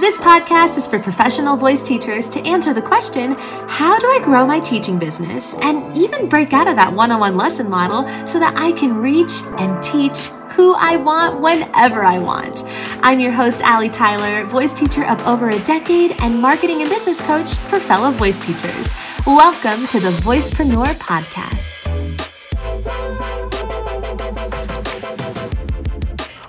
This podcast is for professional voice teachers to answer the question how do I grow my teaching business and even break out of that one on one lesson model so that I can reach and teach who I want whenever I want. I'm your host, Allie Tyler, voice teacher of over a decade and marketing and business coach for fellow voice teachers. Welcome to the Voicepreneur Podcast.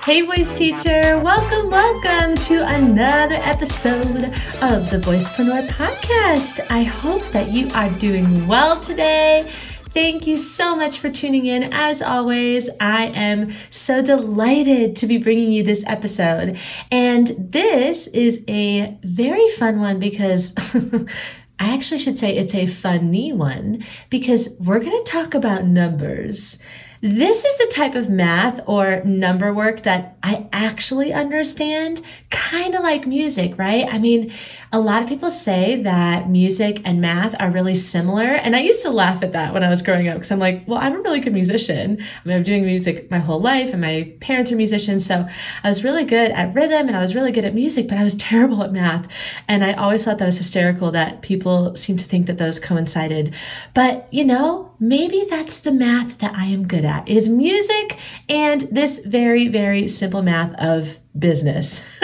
Hey, voice teacher, welcome, welcome to another episode of the Voicepreneur Podcast. I hope that you are doing well today. Thank you so much for tuning in. As always, I am so delighted to be bringing you this episode. And this is a very fun one because I actually should say it's a funny one because we're going to talk about numbers. This is the type of math or number work that I actually understand, kind of like music, right? I mean, a lot of people say that music and math are really similar. And I used to laugh at that when I was growing up because I'm like, well, I'm a really good musician. I mean, I'm doing music my whole life and my parents are musicians. So I was really good at rhythm and I was really good at music, but I was terrible at math. And I always thought that was hysterical that people seem to think that those coincided. But, you know, maybe that's the math that I am good at is music and this very, very simple math of business.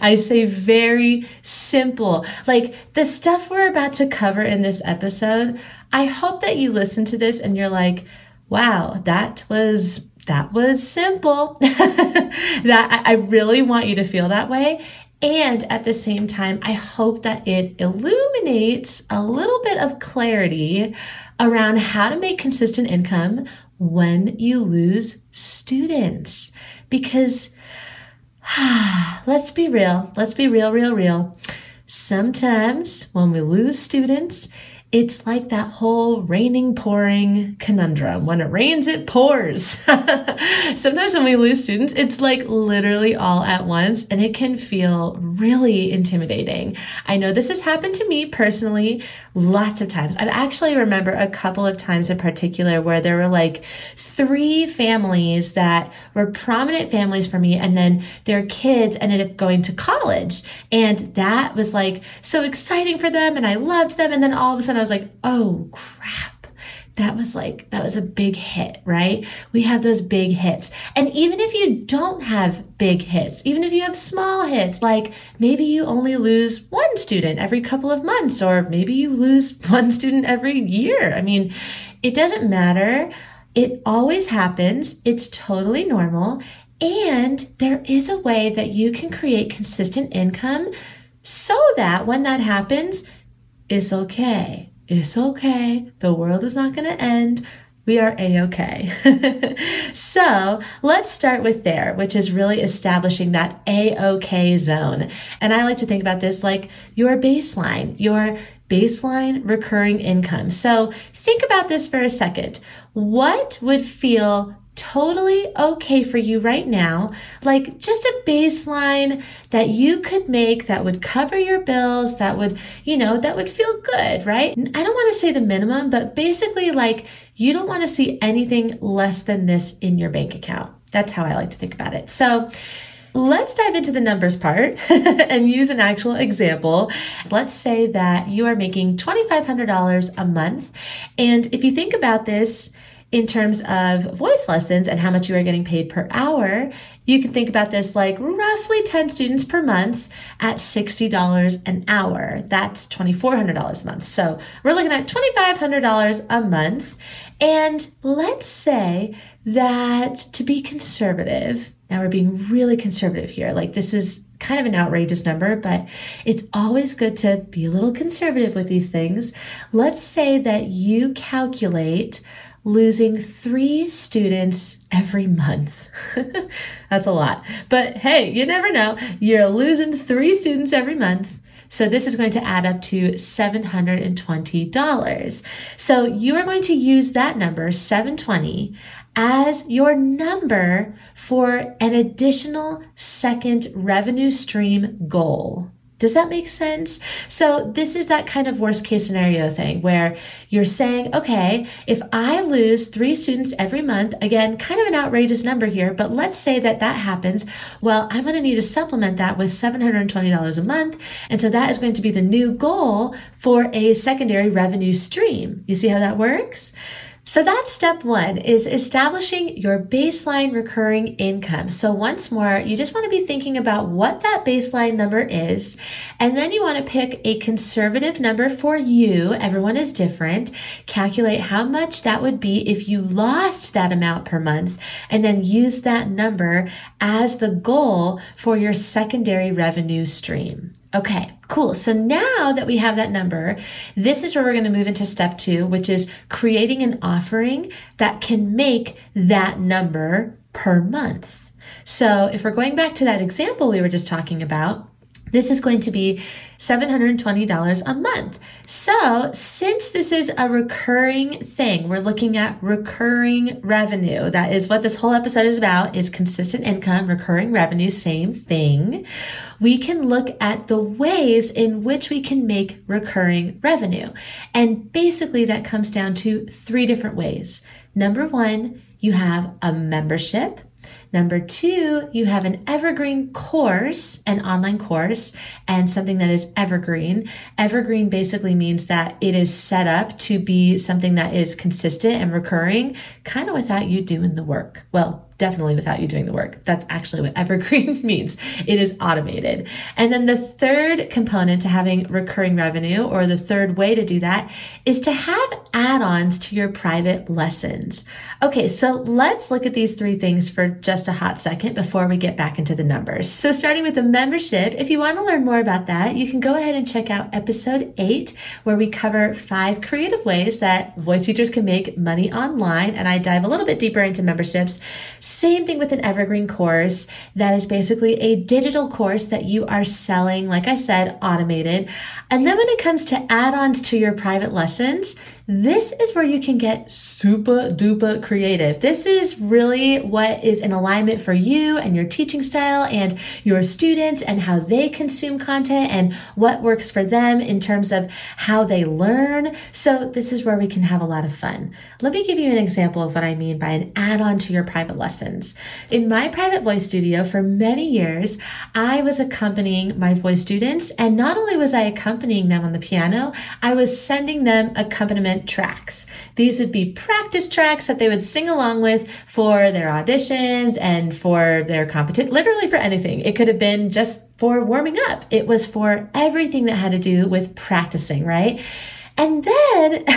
I say very simple. Like the stuff we're about to cover in this episode, I hope that you listen to this and you're like, wow, that was that was simple. that I really want you to feel that way. And at the same time, I hope that it illuminates a little bit of clarity around how to make consistent income when you lose students. Because let's be real, let's be real, real, real. Sometimes when we lose students, it's like that whole raining, pouring conundrum. When it rains, it pours. Sometimes when we lose students, it's like literally all at once and it can feel really intimidating. I know this has happened to me personally lots of times. I actually remember a couple of times in particular where there were like three families that were prominent families for me and then their kids ended up going to college. And that was like so exciting for them and I loved them. And then all of a sudden was like, oh crap. That was like, that was a big hit, right? We have those big hits. And even if you don't have big hits, even if you have small hits, like maybe you only lose one student every couple of months, or maybe you lose one student every year. I mean, it doesn't matter. It always happens. It's totally normal. And there is a way that you can create consistent income so that when that happens, it's okay. It's okay. The world is not going to end. We are a-okay. so let's start with there, which is really establishing that a-okay zone. And I like to think about this like your baseline, your baseline recurring income. So think about this for a second. What would feel totally okay for you right now, like just a baseline that you could make that would cover your bills, that would, you know, that would feel good, right? I don't want to say the minimum, but basically, like, you don't want to see anything less than this in your bank account. That's how I like to think about it. So, Let's dive into the numbers part and use an actual example. Let's say that you are making $2,500 a month. And if you think about this, in terms of voice lessons and how much you are getting paid per hour, you can think about this like roughly 10 students per month at $60 an hour. That's $2,400 a month. So we're looking at $2,500 a month. And let's say that to be conservative, now we're being really conservative here. Like this is kind of an outrageous number, but it's always good to be a little conservative with these things. Let's say that you calculate losing three students every month. That's a lot. But hey, you never know. You're losing three students every month. So this is going to add up to $720. So you are going to use that number, 720, as your number for an additional second revenue stream goal. Does that make sense? So, this is that kind of worst case scenario thing where you're saying, okay, if I lose three students every month, again, kind of an outrageous number here, but let's say that that happens. Well, I'm going to need to supplement that with $720 a month. And so that is going to be the new goal for a secondary revenue stream. You see how that works? So that's step one is establishing your baseline recurring income. So once more, you just want to be thinking about what that baseline number is. And then you want to pick a conservative number for you. Everyone is different. Calculate how much that would be if you lost that amount per month and then use that number as the goal for your secondary revenue stream. Okay, cool. So now that we have that number, this is where we're going to move into step two, which is creating an offering that can make that number per month. So if we're going back to that example we were just talking about, this is going to be $720 a month. So, since this is a recurring thing, we're looking at recurring revenue. That is what this whole episode is about is consistent income, recurring revenue, same thing. We can look at the ways in which we can make recurring revenue. And basically that comes down to three different ways. Number 1, you have a membership Number two, you have an evergreen course, an online course, and something that is evergreen. Evergreen basically means that it is set up to be something that is consistent and recurring, kind of without you doing the work. Well, definitely without you doing the work. That's actually what evergreen means. It is automated. And then the third component to having recurring revenue, or the third way to do that, is to have add ons to your private lessons. Okay, so let's look at these three things for just a hot second before we get back into the numbers. So, starting with the membership, if you want to learn more about that, you can go ahead and check out episode eight, where we cover five creative ways that voice teachers can make money online. And I dive a little bit deeper into memberships. Same thing with an evergreen course. That is basically a digital course that you are selling, like I said, automated. And then when it comes to add ons to your private lessons, this is where you can get super duper creative. This is really what is in alignment for you and your teaching style and your students and how they consume content and what works for them in terms of how they learn. So, this is where we can have a lot of fun. Let me give you an example of what I mean by an add on to your private lessons. In my private voice studio for many years, I was accompanying my voice students, and not only was I accompanying them on the piano, I was sending them accompaniment tracks. These would be practice tracks that they would sing along with for their auditions and for their competition, literally for anything. It could have been just for warming up. It was for everything that had to do with practicing, right? And then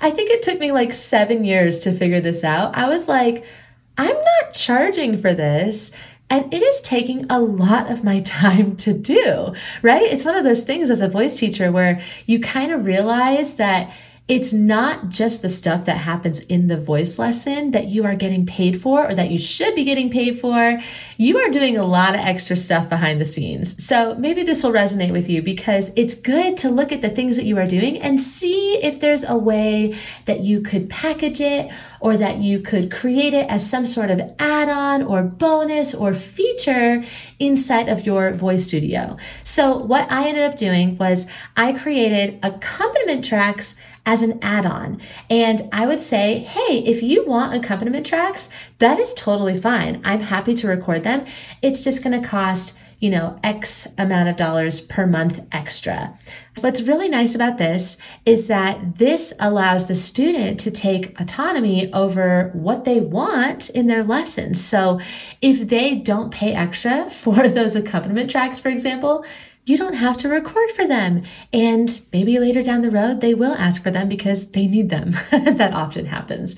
I think it took me like seven years to figure this out. I was like, I'm not charging for this. And it is taking a lot of my time to do, right? It's one of those things as a voice teacher where you kind of realize that it's not just the stuff that happens in the voice lesson that you are getting paid for or that you should be getting paid for. You are doing a lot of extra stuff behind the scenes. So maybe this will resonate with you because it's good to look at the things that you are doing and see if there's a way that you could package it or that you could create it as some sort of add on or bonus or feature inside of your voice studio. So what I ended up doing was I created accompaniment tracks as an add on. And I would say, hey, if you want accompaniment tracks, that is totally fine. I'm happy to record them. It's just going to cost you know, X amount of dollars per month extra. What's really nice about this is that this allows the student to take autonomy over what they want in their lessons. So if they don't pay extra for those accompaniment tracks, for example, you don't have to record for them. And maybe later down the road, they will ask for them because they need them. that often happens.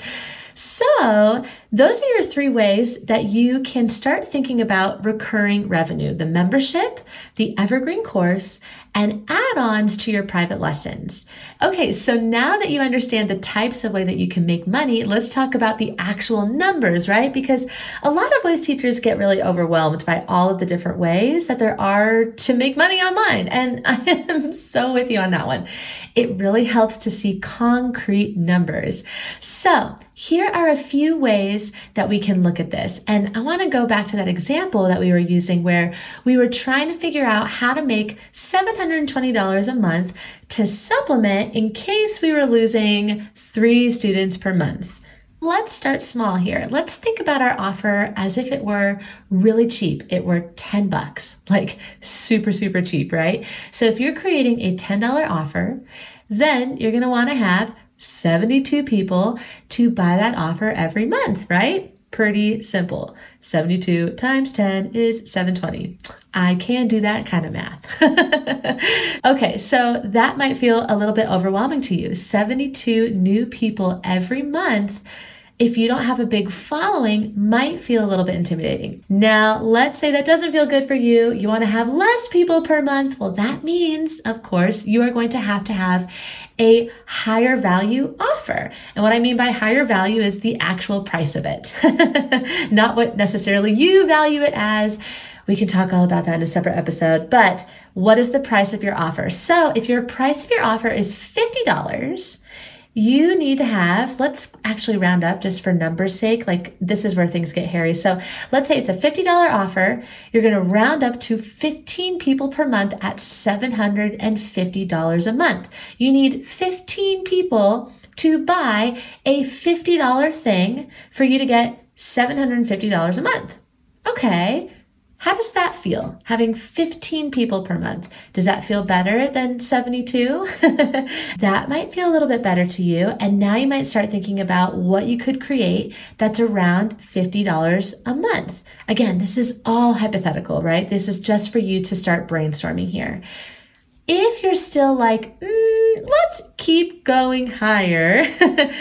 So, those are your three ways that you can start thinking about recurring revenue the membership, the evergreen course, and add ons to your private lessons. Okay, so now that you understand the types of way that you can make money, let's talk about the actual numbers, right? Because a lot of voice teachers get really overwhelmed by all of the different ways that there are to make money online. And I am so with you on that one. It really helps to see concrete numbers. So, here are a few ways that we can look at this. And I want to go back to that example that we were using where we were trying to figure out how to make $720 a month to supplement in case we were losing three students per month. Let's start small here. Let's think about our offer as if it were really cheap. It were 10 bucks, like super, super cheap, right? So if you're creating a $10 offer, then you're going to want to have 72 people to buy that offer every month, right? Pretty simple. 72 times 10 is 720. I can do that kind of math. okay, so that might feel a little bit overwhelming to you. 72 new people every month if you don't have a big following might feel a little bit intimidating. Now, let's say that doesn't feel good for you. You want to have less people per month. Well, that means, of course, you are going to have to have a higher value offer. And what I mean by higher value is the actual price of it, not what necessarily you value it as. We can talk all about that in a separate episode, but what is the price of your offer? So if your price of your offer is $50, you need to have, let's actually round up just for numbers sake. Like this is where things get hairy. So let's say it's a $50 offer. You're going to round up to 15 people per month at $750 a month. You need 15 people to buy a $50 thing for you to get $750 a month. Okay. How does that feel? Having 15 people per month. Does that feel better than 72? that might feel a little bit better to you. And now you might start thinking about what you could create that's around $50 a month. Again, this is all hypothetical, right? This is just for you to start brainstorming here. If you're still like, mm, let's keep going higher,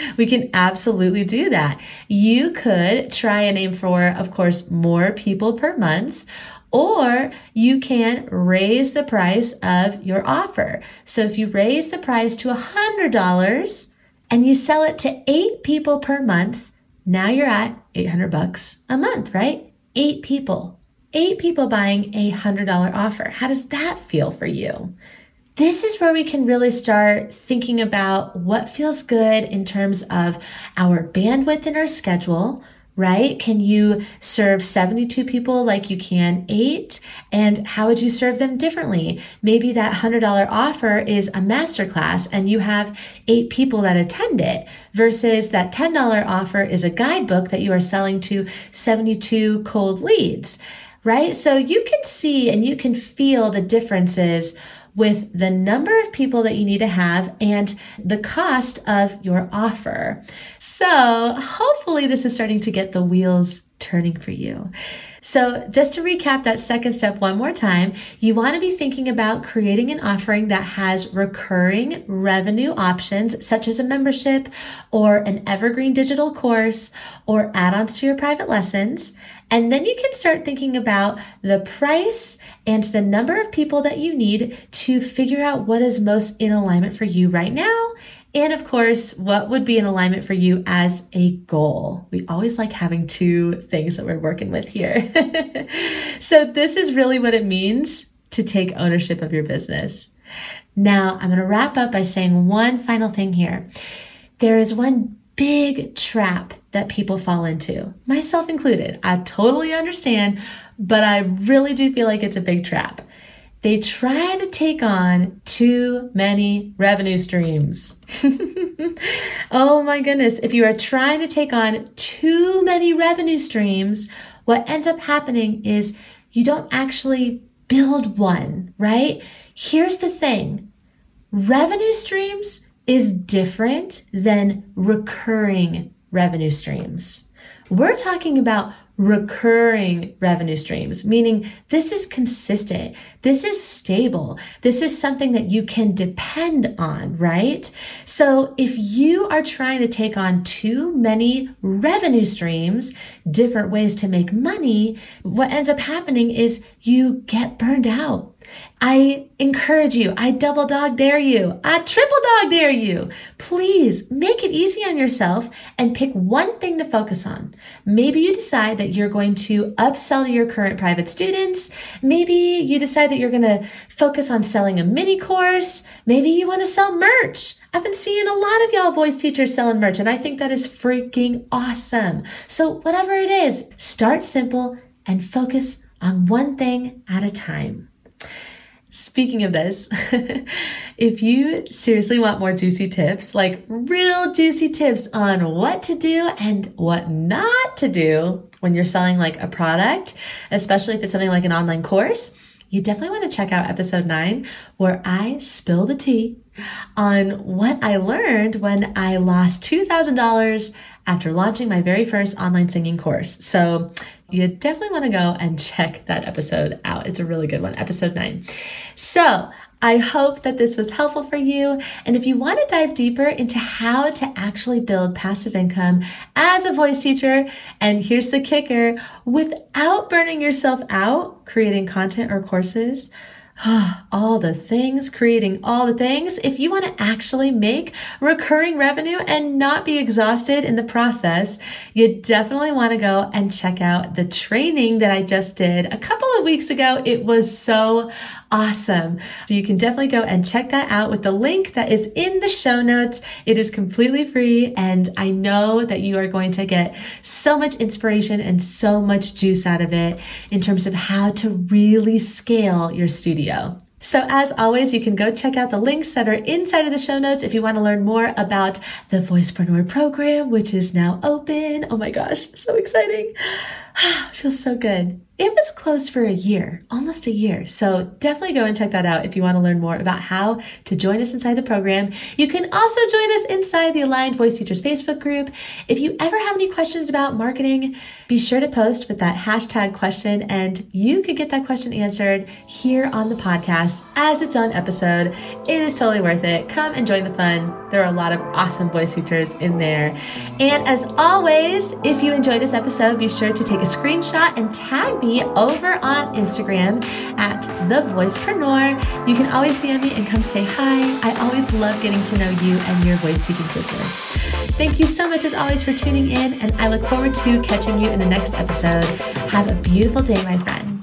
we can absolutely do that. You could try and aim for, of course, more people per month, or you can raise the price of your offer. So if you raise the price to $100 and you sell it to eight people per month, now you're at 800 bucks a month, right? Eight people eight people buying a $100 offer. How does that feel for you? This is where we can really start thinking about what feels good in terms of our bandwidth in our schedule, right? Can you serve 72 people like you can eight? And how would you serve them differently? Maybe that $100 offer is a masterclass and you have eight people that attend it versus that $10 offer is a guidebook that you are selling to 72 cold leads right? So you can see and you can feel the differences with the number of people that you need to have and the cost of your offer. So hopefully this is starting to get the wheels turning for you. So, just to recap that second step one more time, you want to be thinking about creating an offering that has recurring revenue options, such as a membership or an evergreen digital course or add ons to your private lessons. And then you can start thinking about the price and the number of people that you need to figure out what is most in alignment for you right now. And of course, what would be in alignment for you as a goal? We always like having two things that we're working with here. so, this is really what it means to take ownership of your business. Now, I'm going to wrap up by saying one final thing here. There is one big trap that people fall into, myself included. I totally understand, but I really do feel like it's a big trap. They try to take on too many revenue streams. oh my goodness. If you are trying to take on too many revenue streams, what ends up happening is you don't actually build one, right? Here's the thing revenue streams is different than recurring revenue streams. We're talking about recurring revenue streams, meaning this is consistent. This is stable. This is something that you can depend on, right? So if you are trying to take on too many revenue streams, different ways to make money, what ends up happening is you get burned out I encourage you, I double dog dare you, I triple dog dare you. Please make it easy on yourself and pick one thing to focus on. Maybe you decide that you're going to upsell your current private students. Maybe you decide that you're going to focus on selling a mini course. Maybe you want to sell merch. I've been seeing a lot of y'all voice teachers selling merch, and I think that is freaking awesome. So, whatever it is, start simple and focus on one thing at a time. Speaking of this, if you seriously want more juicy tips, like real juicy tips on what to do and what not to do when you're selling like a product, especially if it's something like an online course, you definitely want to check out episode nine where I spill the tea on what I learned when I lost $2,000 after launching my very first online singing course. So you definitely want to go and check that episode out. It's a really good one, episode nine. So, I hope that this was helpful for you. And if you want to dive deeper into how to actually build passive income as a voice teacher, and here's the kicker without burning yourself out creating content or courses, all the things, creating all the things. If you want to actually make recurring revenue and not be exhausted in the process, you definitely want to go and check out the training that I just did a couple of weeks ago. It was so awesome. So you can definitely go and check that out with the link that is in the show notes. It is completely free. And I know that you are going to get so much inspiration and so much juice out of it in terms of how to really scale your studio. So as always, you can go check out the links that are inside of the show notes if you want to learn more about the Voicepreneur program, which is now open. Oh my gosh, so exciting. Feels so good. It was closed for a year, almost a year. So definitely go and check that out if you want to learn more about how to join us inside the program. You can also join us inside the Aligned Voice Teachers Facebook group. If you ever have any questions about marketing, be sure to post with that hashtag question and you could get that question answered here on the podcast as its own episode. It is totally worth it. Come and join the fun. There are a lot of awesome voice teachers in there. And as always, if you enjoyed this episode, be sure to take a screenshot and tag me over on Instagram at the Voicepreneur. You can always DM me and come say hi. I always love getting to know you and your voice teaching business. Thank you so much as always for tuning in, and I look forward to catching you in the next episode. Have a beautiful day, my friend.